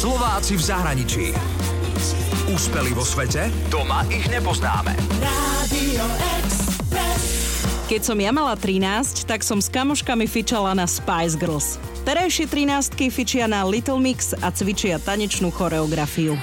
Slováci v zahraničí. Úspeli vo svete? Doma ich nepoznáme. Radio Keď som ja mala 13, tak som s kamoškami fičala na Spice Girls. Terajšie 13 fičia na Little Mix a cvičia tanečnú choreografiu.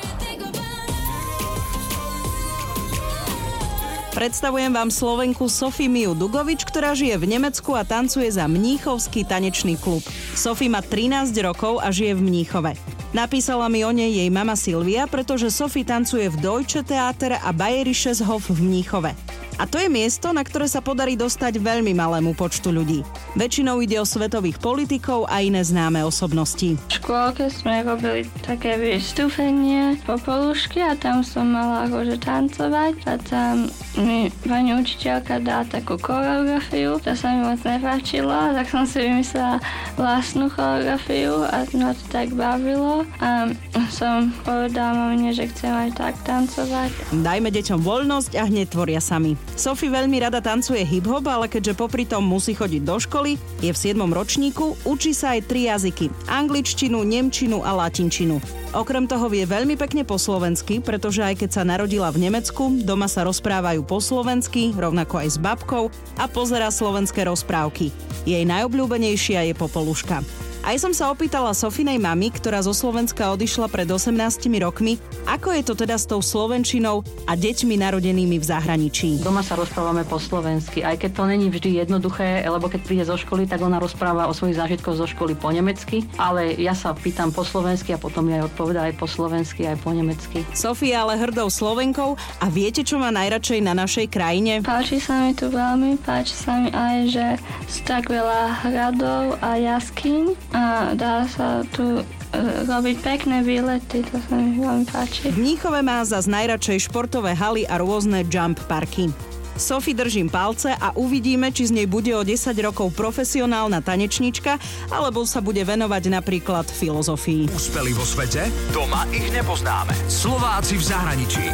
Predstavujem vám Slovenku Sofie Miu Dugovič, ktorá žije v Nemecku a tancuje za Mníchovský tanečný klub. Sofie má 13 rokov a žije v Mníchove. Napísala mi o nej jej mama Silvia, pretože Sofie tancuje v Deutsche Theater a Bayerisches Hof v Mníchove. A to je miesto, na ktoré sa podarí dostať veľmi malému počtu ľudí. Väčšinou ide o svetových politikov a iné známe osobnosti. V škôlke sme robili také vystúpenie popolušky a tam som mala akože tancovať a tam mi pani učiteľka dá takú choreografiu, to sa mi moc nepáčilo, tak som si vymyslela vlastnú choreografiu a ma to tak bavilo a som povedala mamine, že chcem aj tak tancovať. Dajme deťom voľnosť a hneď tvoria sami. Sophie veľmi rada tancuje hip-hop, ale keďže popri tom musí chodiť do školy, je v 7. ročníku, učí sa aj tri jazyky. Angličtinu, nemčinu a latinčinu. Okrem toho vie veľmi pekne po slovensky, pretože aj keď sa narodila v Nemecku, doma sa rozprávajú po slovensky, rovnako aj s babkou a pozera slovenské rozprávky. Jej najobľúbenejšia je Popoluška. Aj som sa opýtala Sofinej mamy, ktorá zo Slovenska odišla pred 18 rokmi, ako je to teda s tou Slovenčinou a deťmi narodenými v zahraničí. Doma sa rozprávame po slovensky, aj keď to není vždy jednoduché, lebo keď príde zo školy, tak ona rozpráva o svojich zážitkoch zo školy po nemecky, ale ja sa pýtam po slovensky a potom jej odpoveda aj po slovensky, aj po nemecky. Sofia ale hrdou Slovenkou a viete, čo má najradšej na našej krajine? Páči sa mi tu veľmi, páči sa mi aj, že sú tak veľa hradov a jaskyň a dá sa tu e, robiť pekné výlety, to sa mi veľmi páči. V Mníchove má zas najradšej športové haly a rôzne jump parky. Sophie držím palce a uvidíme, či z nej bude o 10 rokov profesionálna tanečnička, alebo sa bude venovať napríklad filozofii. Úspeli vo svete? Doma ich nepoznáme. Slováci v zahraničí.